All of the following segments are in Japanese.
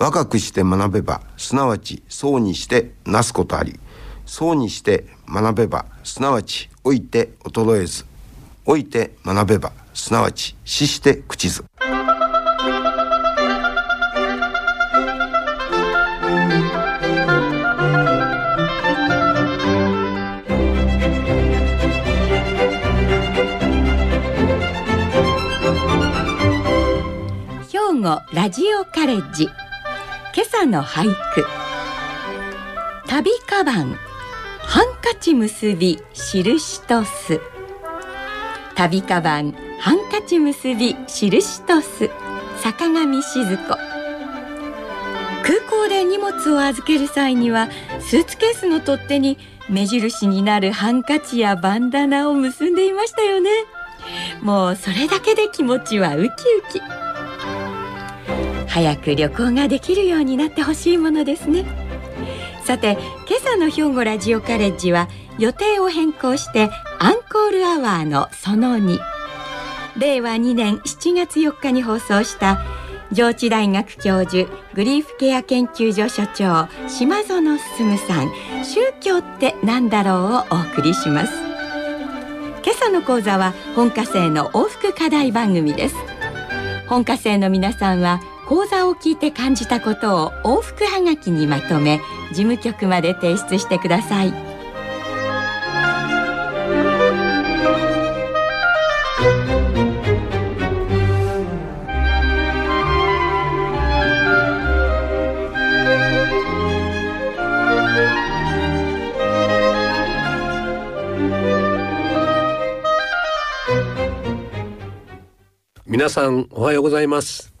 若くして学べばすなわちそうにしてなすことありそうにして学べばすなわち老いて衰えず老いて学べばすなわち死して朽ちず。兵庫ラジオカレッジ。今朝の俳句。旅カバンハンカチ結び印とす。旅カバンハンカチ結び印とす。坂上静子。空港で荷物を預ける際にはスーツケースの取っ手に目印になるハンカチやバンダナを結んでいましたよね。もうそれだけで気持ちはウキウキ。早く旅行ができるようになってほしいものですね。さて今朝の兵庫ラジオカレッジは予定を変更してアンコールアワーのその2令和2年7月4日に放送した上智大学教授グリーフケア研究所所長島園進さん宗教ってなんだろうをお送りします。今朝の講座は本科生の往復課題番組です。本科生の皆さんは講座を聞いて感じたことを往復はがきにまとめ事務局まで提出してください。皆さんおはようございます。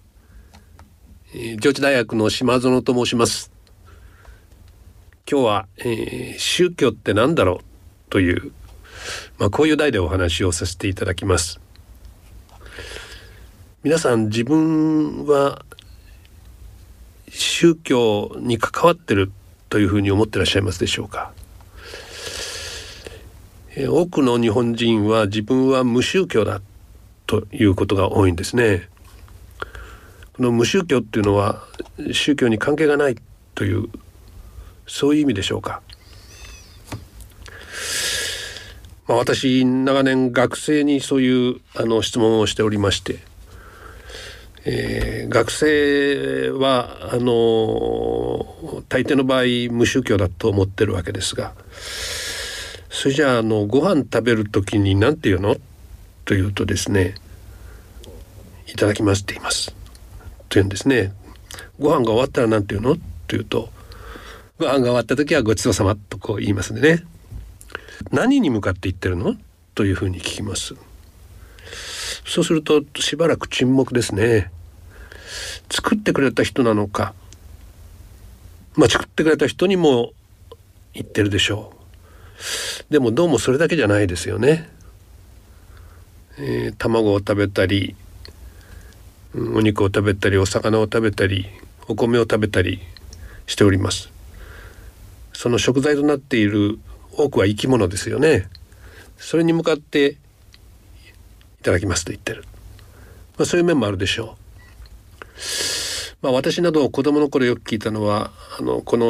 上智大学の島園と申します。今日は、えー宗教って何だろうというまあこういう題でお話をさせていただきます。皆さん自分は宗教に関わってるというふうに思ってらっしゃいますでしょうか？えー多くの日本人は自分は無宗教だということが多いんですね。の無宗教っていうのは宗教に関係がないというそういう意味でしょうか。まあ、私長年学生にそういうあの質問をしておりまして、えー学生はあの大抵の場合無宗教だと思ってるわけですがそれじゃああのご飯食べる時に何て言うの？というとですね「いただきます」って言います。と言うんですね。ご飯が終わったら何て言うの？というとご飯が終わった時はごちそうさまとこう言いますんでね。何に向かって言ってるの？というふうに聞きます。そうするとしばらく沈黙ですね。作ってくれた人なのか、まあ作ってくれた人にも言ってるでしょう。でもどうもそれだけじゃないですよね。えー卵を食べたりお肉を食べたりお魚を食べたりお米を食べたりしております。その食材となっている多くは生き物ですよね。それに向かっていただきますと言ってる、まあ、そういう面もあるでしょう。まあ私など子供の頃よく聞いたのはあのこの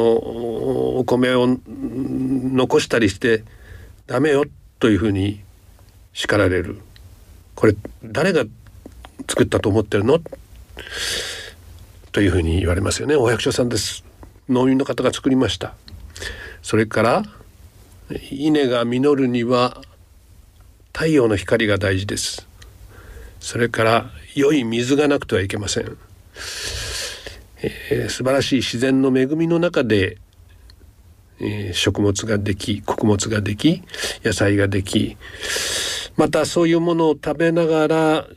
お米を残したりしてダメよというふうに叱られる。これ誰が作ったと思ってるの？というふうに言われますよね。お役所さんです。農民の方が作りました。それから稲が実るには太陽の光が大事です。それから良い水がなくてはいけません、えー素晴らしい自然の恵みの中で、えー食物ができ穀物ができ野菜ができまたそういうものを食べながら、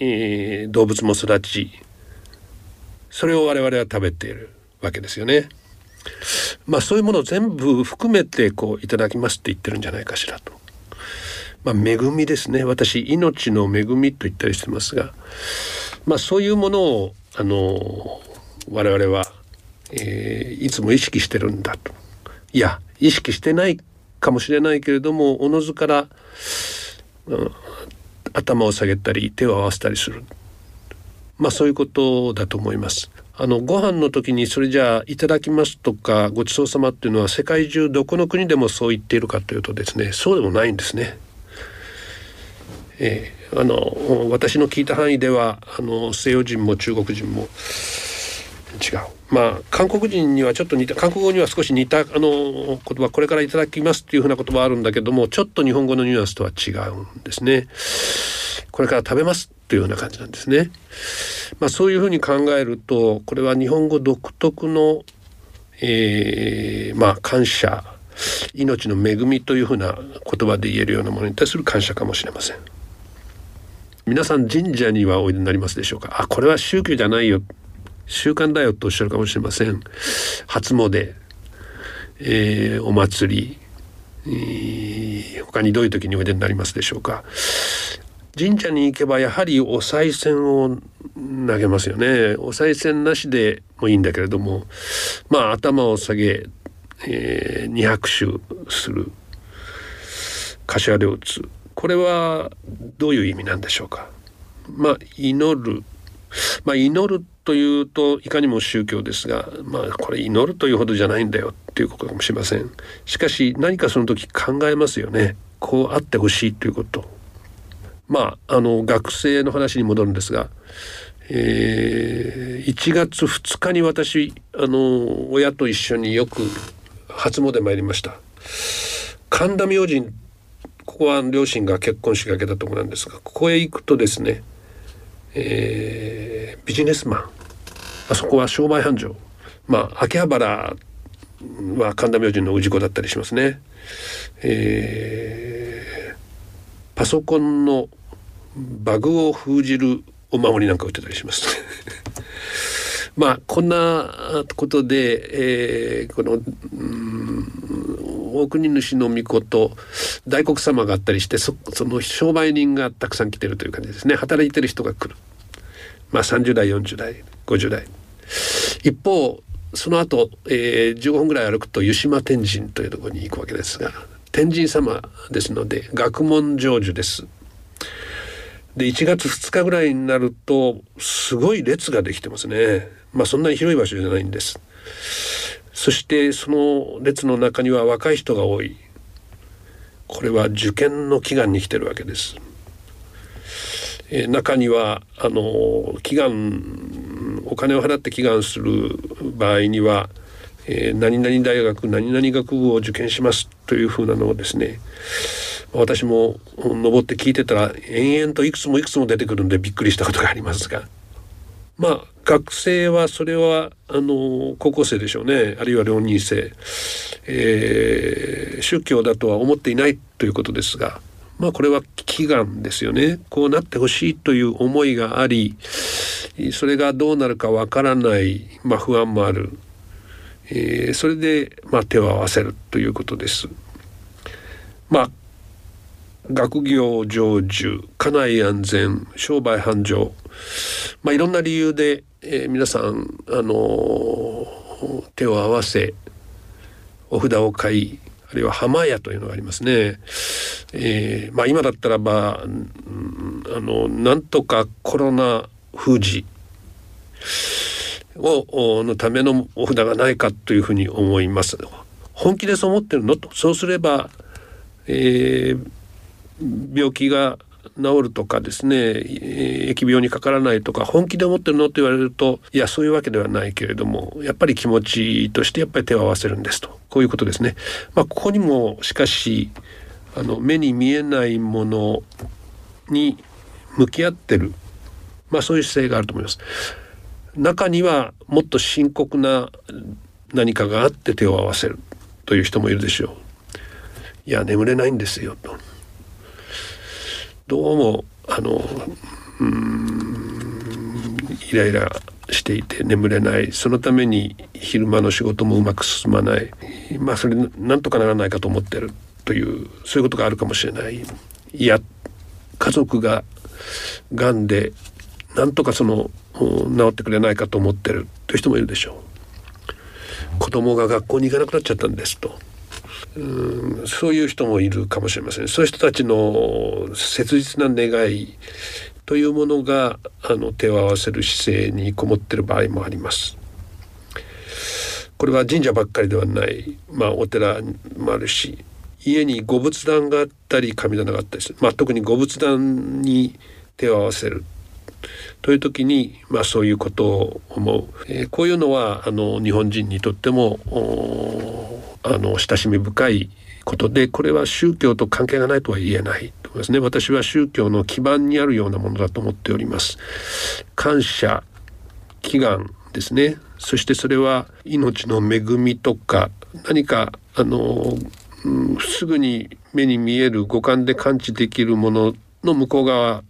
え動物も育ちそれを我々は食べているわけですよね。まあそういうものを全部含めてこういただきますって言ってるんじゃないかしらと。まあ恵みですね私命の恵みと言ったりしてますがまあそういうものをあの我々は、えーいつも意識してるんだと。いや意識してないかもしれないけれどもおのずから、うん頭を下げたり手を合わせたりするまあそういうことだと思います。あのご飯の時にそれじゃあいただきますとかごちそうさまっていうのは世界中どこの国でもそう言っているかというとですねそうでもないんですね。えー、あの私の聞いた範囲ではあの西洋人も中国人も違うまあ韓国人にはちょっと似た韓国語には少し似たあの言葉これからいただきますっていうふうな言葉あるんだけどもちょっと日本語のニュアンスとは違うんですね。これから食べますというような感じなんですね。まあ、そういうふうに考えるとこれは日本語独特の、えー、まあ感謝命の恵みというふうな言葉で言えるようなものに対する感謝かもしれません。皆さん神社にはおいでになりますでしょうか？あこれは宗教じゃないよ習慣だよとおっしゃるかもしれません。初詣、えー、お祭り、えー、他にどういう時においでになりますでしょうか。神社に行けばやはりお賽銭を投げますよね。お賽銭なしでもいいんだけれどもまあ頭を下げ、えー、二拍手する。柏で打つ。これはどういう意味なんでしょうか。まあ祈る。まあ祈るというといかにも宗教ですがまあこれ祈るというほどじゃないんだよっていうことかもしれません。しかし何かその時考えますよね。こうあってほしいということ。まああの学生の話に戻るんですが、えー、1月2日に私あの親と一緒によく初詣参りました。神田明神ここは両親が結婚式がけたところなんですがここへ行くとですね、えー、ビジネスマン。あそこは商売繁盛。まあ秋葉原は神田明神の氏子だったりしますね、えー、パソコンのバグを封じるお守りなんか売ってたりします。まあこんなことで、えー、この、大国主の御事大黒様があったりしてその商売人がたくさん来てるという感じですね。働いてる人が来る。まあ30代40代50代一方その後、えー、15分ぐらい歩くと湯島天神というところに行くわけですが天神様ですので学問成就です。で1月2日ぐらいになるとすごい列ができてますね。まあそんなに広い場所じゃないんです。そしてその列の中には若い人が多い。これは受験の祈願に来てるわけです、えー、中にはあの祈願お金を払って祈願する場合には、えー、何々大学何々学部を受験しますというふうなのをですね私も登って聞いてたら延々といくつもいくつも出てくるんでびっくりしたことがありますがまあ学生はそれはあの高校生でしょうね。あるいは浪人生、えー、宗教だとは思っていないということですがまあこれは祈願ですよね。こうなってほしいという思いがありそれがどうなるかわからない、まあ、不安もある、えー、それで、まあ、手を合わせるということです。まあ学業成就家内安全商売繁盛。まあいろんな理由で、えー、皆さんあのー、手を合わせお札を買いあるいは浜屋というのがありますね。えー、まあ今だったらば、うん、あのなんとかコロナ封じをのためのお札がないかというふうに思います。本気でそう思ってるのとそうすれば、えー、病気が治るとかですね疫病にかからないとか本気で思ってるのって言われるといやそういうわけではないけれどもやっぱり気持ちとしてやっぱり手を合わせるんですとこういうことですね。まあ、ここにもしかしあの目に見えないものに向き合ってる、まあ、そういう姿勢があると思います。中にはもっと深刻な何かがあって手を合わせるという人もいるでしょう。いや眠れないんですよと。どうもあのうんイライラしていて眠れない。そのために昼間の仕事もうまく進まない。まあそれなんとかならないかと思ってる。というそういうことがあるかもしれない。いや家族ががんでなんとかその治ってくれないかと思ってる。という人もいるでしょう。子供が学校に行かなくなっちゃったんですと。うんそういう人もいるかもしれません。そういう人たちの切実な願いというものがあの手を合わせる姿勢にこもっている場合もあります。これは神社ばっかりではない、まあ、お寺もあるし家にご仏壇があったり神棚があったりする、まあ、特にご仏壇に手を合わせる。という時に、まあ、そういうことを思う、えー、こういうのはあの日本人にとってもあの親しみ深いことでこれは宗教と関係がないとは言えないと思います。ね私は宗教の基盤にあるようなものだと思っております。感謝祈願ですね。そしてそれは命の恵みとか何かあの、うん、すぐに目に見える五感で感知できるものの向こう側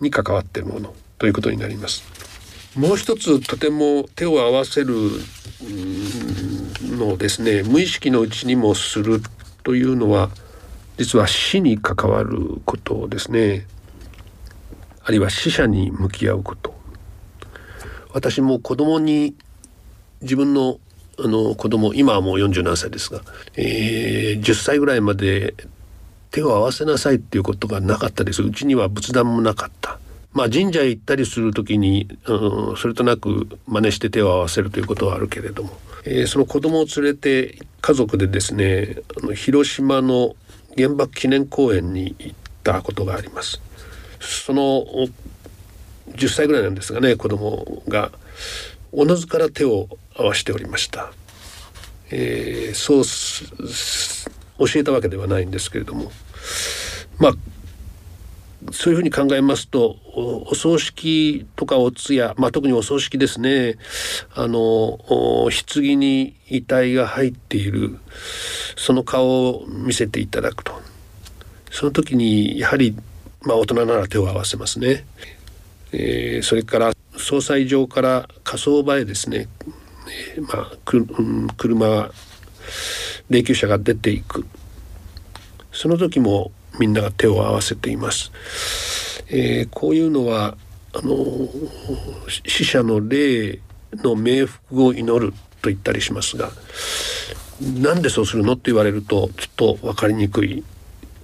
に関わっているものということになります。もう一つとても手を合わせるのですね無意識のうちにもするというのは実は死に関わることですね。あるいは死者に向き合うこと。私も子供に自分のあの子供今はもう47歳ですが、えー、10歳ぐらいまで手を合わせなさいっていうことがなかったです。うちには仏壇もなかった。まあ神社へ行ったりする時に、うん、それとなく真似して手を合わせるということはあるけれども、えー、その子供を連れて家族でですねあの広島の原爆記念公園に行ったことがあります。その10歳ぐらいなんですがね子供がおのずから手を合わしておりました、えー、そう教えたわけではないんですけれども。まあそういうふうに考えますとお葬式とかお通夜、まあ、特にお葬式ですね。あの棺に遺体が入っているその顔を見せていただくと。その時にやはり、まあ、大人なら手を合わせますね。えー、それから総裁場から火葬場へですね、えー、まあく、うん、車霊柩車が出ていく。その時もみんなが手を合わせています。えー、こういうのはあの死者の霊の冥福を祈ると言ったりしますがなんでそうするのって言われるとちょっと分かりにくい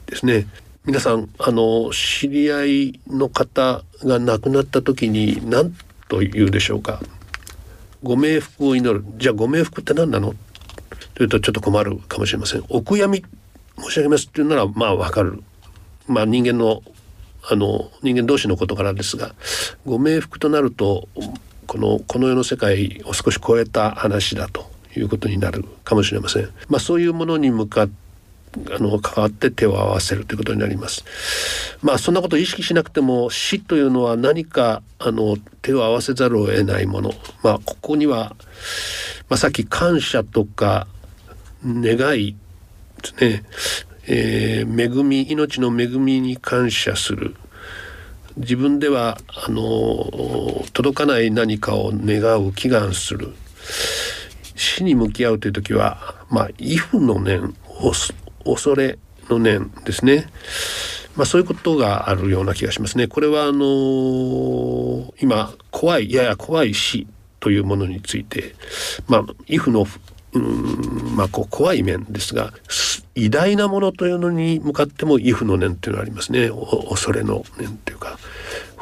ですね。皆さんあの知り合いの方が亡くなった時に何と言うでしょうかご冥福を祈るじゃあご冥福って何なの？というとちょっと困るかもしれませんお悔やみ申し上げますっていうならまあわかるまあ人間のあの人間同士の事柄ですがご冥福となるとこのこの世の世界を少し超えた話だということになるかもしれません。まあ、そういうものに向かってあの関わって手を合わせるということになります。まあそんなことを意識しなくても死というのは何かあの手を合わせざるを得ないもの。まあここには、まあ、さっき感謝とか願いですね、えー、恵み命の恵みに感謝する。自分ではあの届かない何かを願う祈願する死に向き合うという時はまあ「畏怖の念」を恐れの念ですね。まあ、そういうことがあるような気がしますね。これはあの、今怖いやや怖い死というものについて、まあ、イフのうんまあ、こう怖い面ですが偉大なものというのに向かっても「イフの念」というのがありますね。恐れの念というか。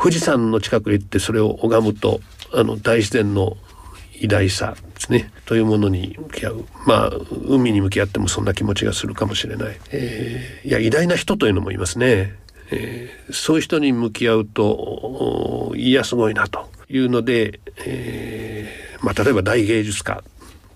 富士山の近くへ行ってそれを拝むとあの大自然の偉大さですね。というものに向き合う。まあ海に向き合ってもそんな気持ちがするかもしれない、えー、いや偉大な人というのもいますね、えー、そういう人に向き合うといやすごいなというので、えー、まあ、例えば大芸術家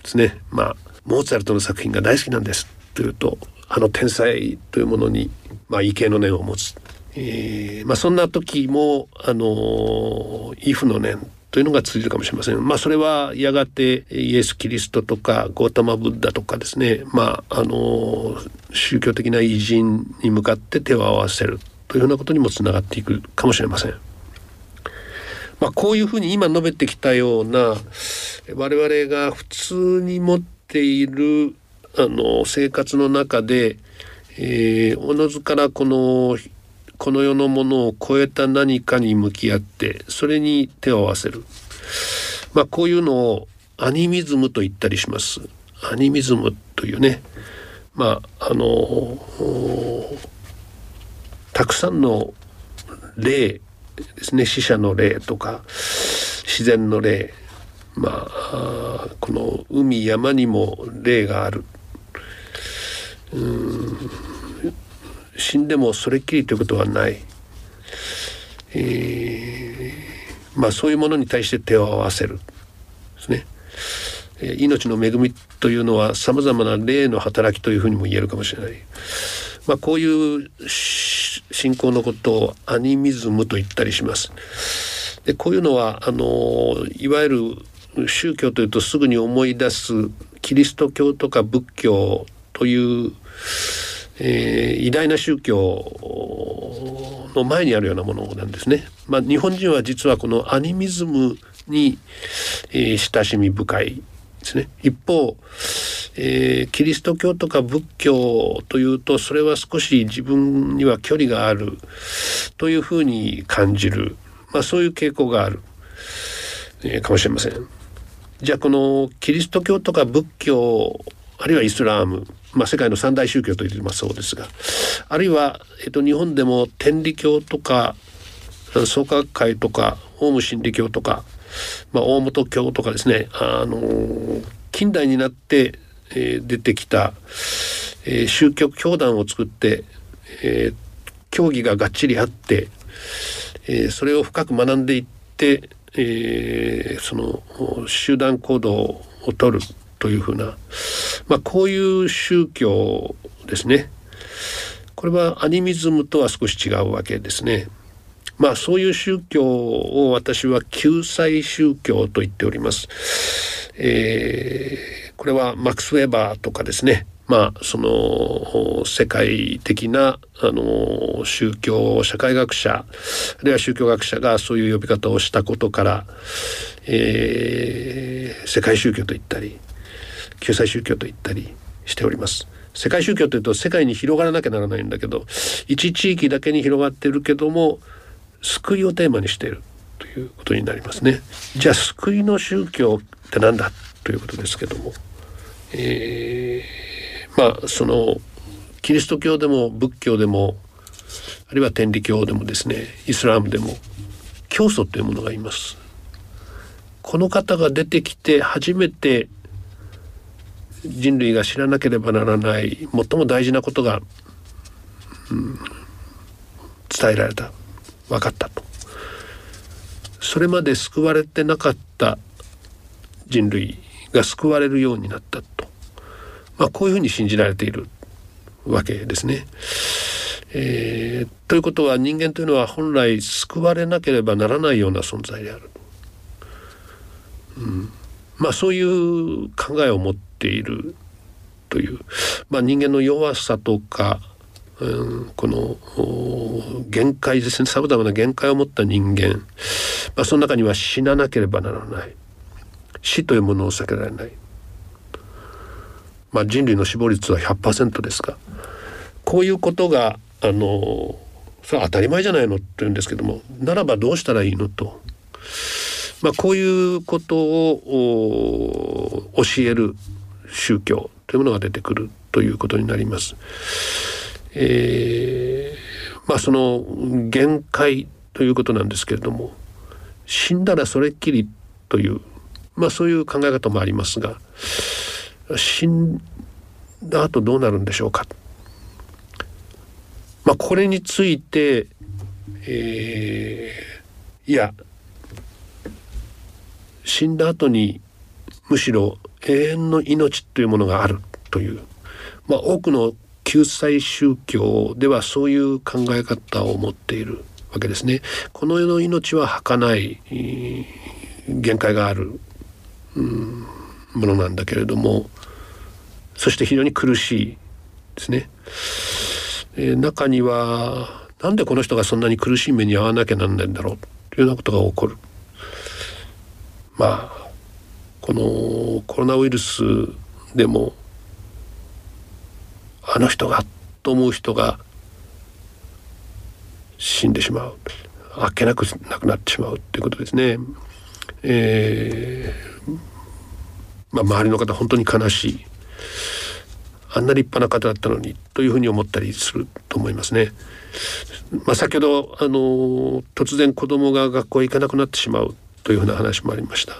ですね。まあモーツァルトの作品が大好きなんです。というとあの天才というものに、まあ、畏敬の念を持つ、えーまあ、そんな時もあの「イフの念」というのが続いるかもしれません。まあそれはやがてイエス・キリストとかゴータマ・ブッダとかですねまああの宗教的な偉人に向かって手を合わせるというようなことにもつながっていくかもしれません。まあ、こういうふうに今述べてきたような我々が普通に持っているあの生活の中で、えー、おのずからこのこの世のものを超えた何かに向き合ってそれに手を合わせる、まあ、こういうのをアニミズムと言ったりします。アニミズムというねまああのたくさんの霊ですね。死者の霊とか自然の霊。まあこの海山にも霊がある。死んでもそれっきりということはない、えー、まあそういうものに対して手を合わせるですね。命の恵みというのはさまざまな霊の働きというふうにも言えるかもしれない。まあ、こういう信仰のことをアニミズムと言ったりします。でこういうのはあのいわゆる宗教というとすぐに思い出すキリスト教とか仏教という、えー、偉大な宗教の前にあるようなものなんですね。まあ、日本人は実はこのアニミズムに、えー、親しみ深いですね。一方、えー、キリスト教とか仏教というとそれは少し自分には距離があるというふうに感じる、まあ、そういう傾向がある、えー、かもしれません。じゃあこのキリスト教とか仏教あるいはイスラーム、まあ、世界の三大宗教といってもそうですがあるいは、えっと、日本でも天理教とか創価学会とかオウム真理教とかまあ、大本教とかですね、あの近代になって、えー、出てきた、えー、宗教教団を作って、えー、教義ががっちりあって、えー、それを深く学んでいって、えー、その集団行動を取る。というふうな、まあ、こういう宗教ですね。これはアニミズムとは少し違うわけですね。まあそういう宗教を私は救済宗教と言っております。えー、これはマックス・ウェーバーとかですねまあその世界的なあの宗教社会学者あるいは宗教学者がそういう呼び方をしたことから、えー、世界宗教と言ったり救済宗教と言ったりしております。世界宗教というと世界に広がらなきゃならないんだけど一地域だけに広がってるけども救いをテーマにしているということになりますね。じゃあ救いの宗教って何だということですけども、えー、まあそのキリスト教でも仏教でもあるいは天理教でもですねイスラームでも教祖というものがいます。この方が出てきて初めて人類が知らなければならない最も大事なことが、うん、伝えられた分かったとそれまで救われてなかった人類が救われるようになったと、まあ、こういうふうに信じられているわけですね。えー、ということは人間というのは本来救われなければならないような存在である。うん、まあそういう考えを持っているという、まあ、人間の弱さとかうん、この限界ですねさまざまな限界を持った人間、まあ、その中には死ななければならない。死というものを避けられない、まあ、人類の死亡率は100%ですがこういうことがあのそれは当たり前じゃないのと言うんですけどもならばどうしたらいいのと、まあ、こういうことを教える。宗教というものが出てくるということになります。えー、まあその限界ということなんですけれども死んだらそれっきりというまあそういう考え方もありますが死んだ後どうなるんでしょうか。まあこれについて、えー、いや死んだ後にむしろ永遠の命というものがあるという、まあ、多くの救済宗教ではそういう考え方を持っているわけですね。この世の命は儚い限界がある、うん、ものなんだけれどもそして非常に苦しいですね。え、中にはなんでこの人がそんなに苦しい目に遭わなきゃなんないんだろうというようなことが起こる。まあこのコロナウイルスでもあの人がと思う人が死んでしまうあっけなく亡くなってしまうっていうことですね。えー、まあ、周りの方本当に悲しい。あんな立派な方だったのにというふうに思ったりすると思いますね。まあ、先ほどあの突然子供が学校へ行かなくなってしまうというふうな話もありました。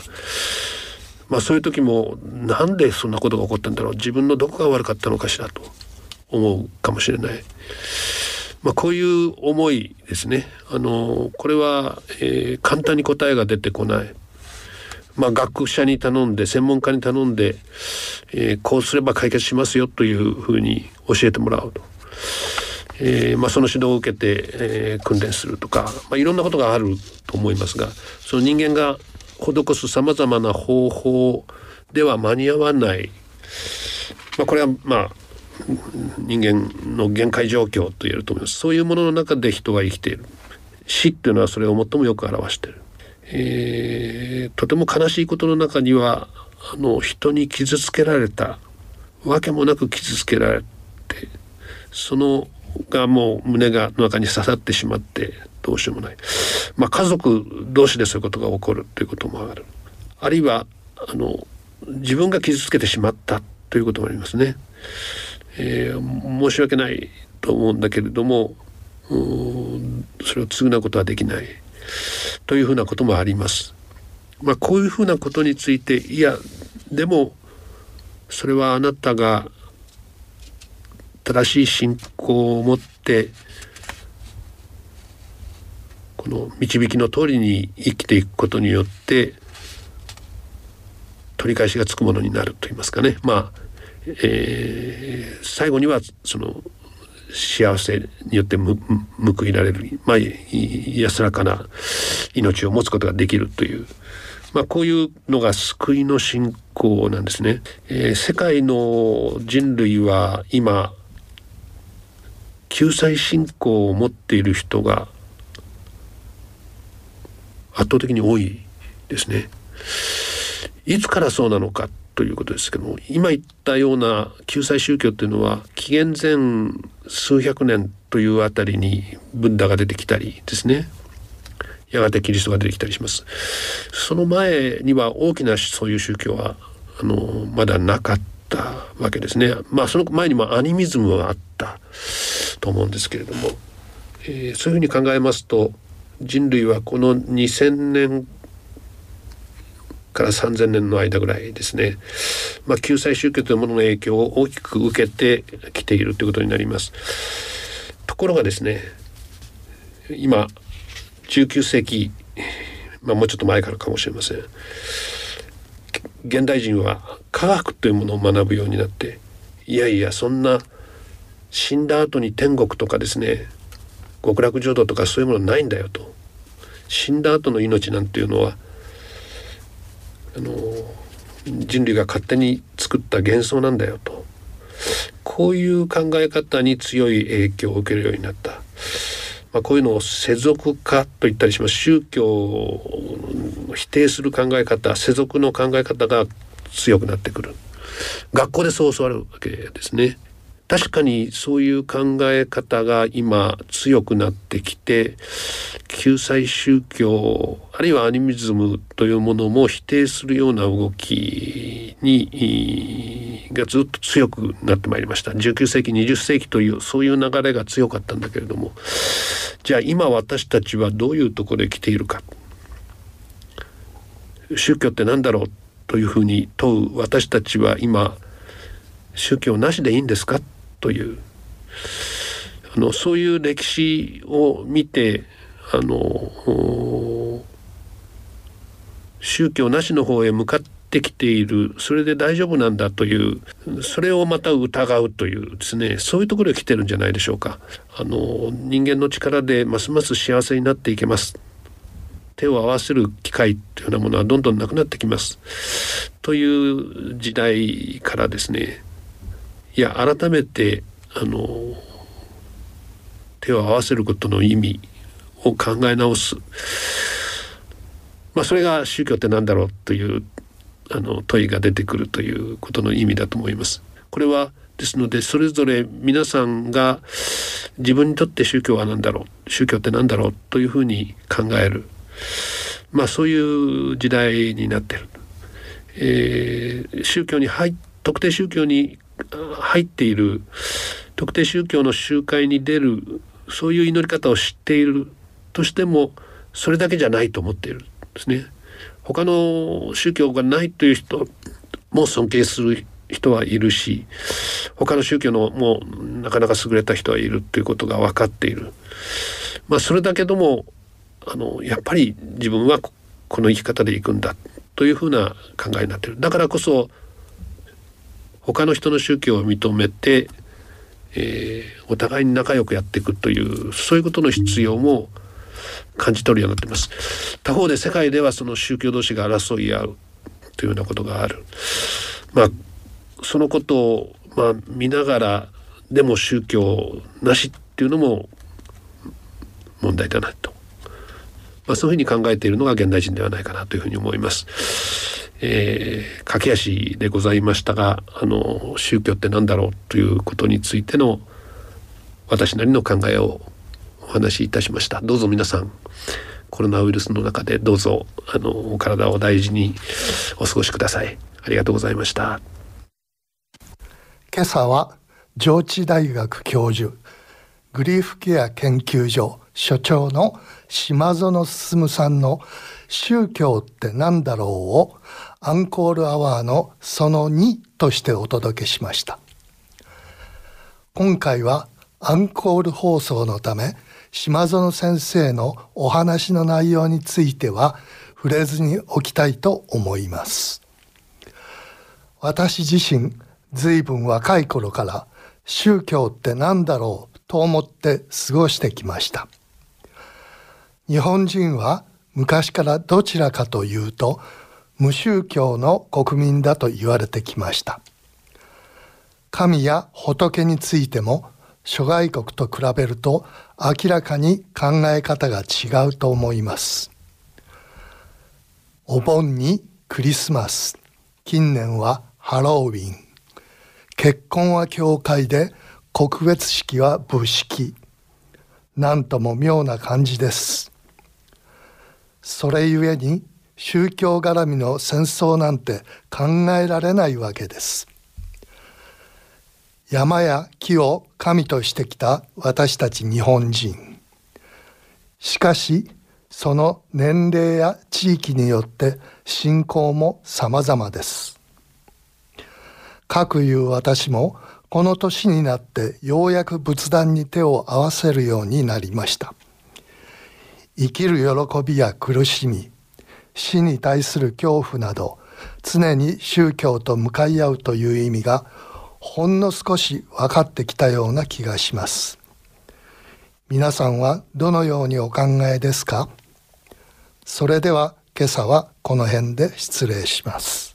まあ、そういう時もなんでそんなことが起こったんだろう自分のどこが悪かったのかしらと思うかもしれない。まあ、こういう思いですね。あのこれは、えー、簡単に答えが出てこない。まあ、学者に頼んで専門家に頼んで、えー、こうすれば解決しますよというふうに教えてもらうと。えーまあ、その指導を受けて、えー、訓練するとか、まあ、いろんなことがあると思いますがその人間が施すさまざまな方法では間に合わない、まあ、これはまあ人間の限界状況と言えると思います。そういうものの中で人は生きている。死っていうのはそれを最もよく表している、えー、とても悲しいことの中にはあの人に傷つけられたわけもなく傷つけられてそのがもう胸が中に刺さってしまってどうしようもない、まあ、家族同士でそういうことが起こるということもあるあるいはあの自分が傷つけてしまったということもありますね。えー、申し訳ないと思うんだけれどもそれを償うことはできないというふうなこともあります。まあ、こういうふうなことについていやでもそれはあなたが正しい信仰を持ってこの導きの通りに生きていくことによって取り返しがつくものになると言いますかねまあえー、最後にはその幸せによって報いられる、まあ、安らかな命を持つことができるという、まあ、こういうのが救いの信仰なんですね。えー、世界の人類は今救済信仰を持っている人が圧倒的に多いですね。いつからそうなのかということですけども今言ったような救済宗教っていうのは紀元前数百年というあたりにブッダが出てきたりですね。やがてキリストが出てきたりします。その前には大きなそういう宗教はあのまだなかったわけですね。まあその前にもアニミズムはあったと思うんですけれども、えー、そういうふうに考えますと人類はこの2,000年から3,000年の間ぐらいですね、まあ、救済宗教というものの影響を大きく受けてきているということになります。ところがですね今19世紀、まあ、もうちょっと前からかもしれません現代人は科学というものを学ぶようになっていやいやそんな死んだ後に天国とかですね極楽浄土とかそういうものないんだよと。死んだ後の命なんていうのはあの人類が勝手に作った幻想なんだよと。こういう考え方に強い影響を受けるようになった、まあ、こういうのを世俗化と言ったりします。宗教を否定する考え方世俗の考え方が強くなってくる。学校でそう教わるわけですね。確かにそういう考え方が今強くなってきて救済宗教あるいはアニミズムというものも否定するような動きにがずっと強くなってまいりました。19世紀20世紀というそういう流れが強かったんだけれども。じゃあ今私たちはどういうところで来ているか。宗教って何だろうというふうに問う私たちは今宗教なしでいいんですか？という。あのそういう歴史を見てあの宗教なしの方へ向かってきているそれで大丈夫なんだというそれをまた疑うというですねそういうところへ来てるんじゃないでしょうか。あの人間の力でますます幸せになっていけます。手を合わせる機会というようなものはどんどんなくなってきます。という時代からですねいや改めてあの手を合わせることの意味を考え直す、まあ、それが宗教って何だろうというあの問いが出てくるということの意味だと思います。これはですのでそれぞれ皆さんが自分にとって宗教は何だろう宗教って何だろうというふうに考えるまあそういう時代になってる。えー、宗教に入特定宗教に入っている特定宗教の集会に出るそういう祈り方を知っているとしてもそれだけじゃないと思っているんですね。他の宗教がないという人も尊敬する人はいるし他の宗教のもうなかなか優れた人はいるということが分かっている。まあ、それだけどもあのやっぱり自分はこの生き方でいくんだというふうな考えになってる。だからこそ他の人の宗教を認めて、えー、お互いに仲良くやっていくというそういうことの必要も感じ取るようになっています。他方で世界ではその宗教同士が争い合うというようなことがある。まあそのことをまあ見ながらでも宗教なしっていうのも問題だなと、まあ、そういうふうに考えているのが現代人ではないかなというふうに思います。えー、駆け足でございましたがあの宗教って何だろうということについての私なりの考えをお話しいたしました。どうぞ皆さんコロナウイルスの中でどうぞあのお体を大事にお過ごしください。ありがとうございました。今朝は上智大学教授グリーフケア研究所所長の島園進さんの宗教って何だろうをアンコールアワーのその2としてお届けしました。今回はアンコール放送のため島園先生のお話の内容については触れずにおきたいと思います。私自身随分若い頃から宗教って何だろうと思って過ごしてきました。日本人は昔からどちらかというと無宗教の国民だと言われてきました。神や仏についても諸外国と比べると明らかに考え方が違うと思います。お盆にクリスマス近年はハロウィン。結婚は教会で告別式は武式。なんとも妙な感じです。それゆえに宗教絡みの戦争なんて考えられないわけです。山や木を神としてきた私たち日本人。しかしその年齢や地域によって信仰も様々です。かくいう私もこの年になってようやく仏壇に手を合わせるようになりました。生きる喜びや苦しみ死に対する恐怖など常に宗教と向かい合うという意味がほんの少し分かってきたような気がします。皆さんはどのようにお考えですか？それでは今朝はこの辺で失礼します。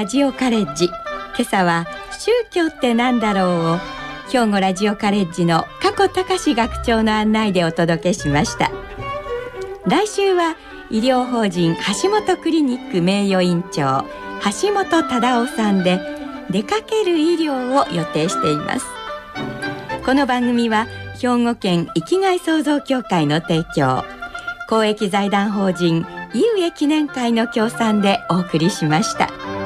ラジオカレッジ。今朝は宗教ってなんだろうを兵庫ラジオカレッジの加古隆学長の案内でお届けしました。来週は医療法人橋本クリニック名誉院長橋本忠夫さんで出かける医療を予定しています。この番組は兵庫県生きがい創造協会の提供公益財団法人井上記念会の協賛でお送りしました。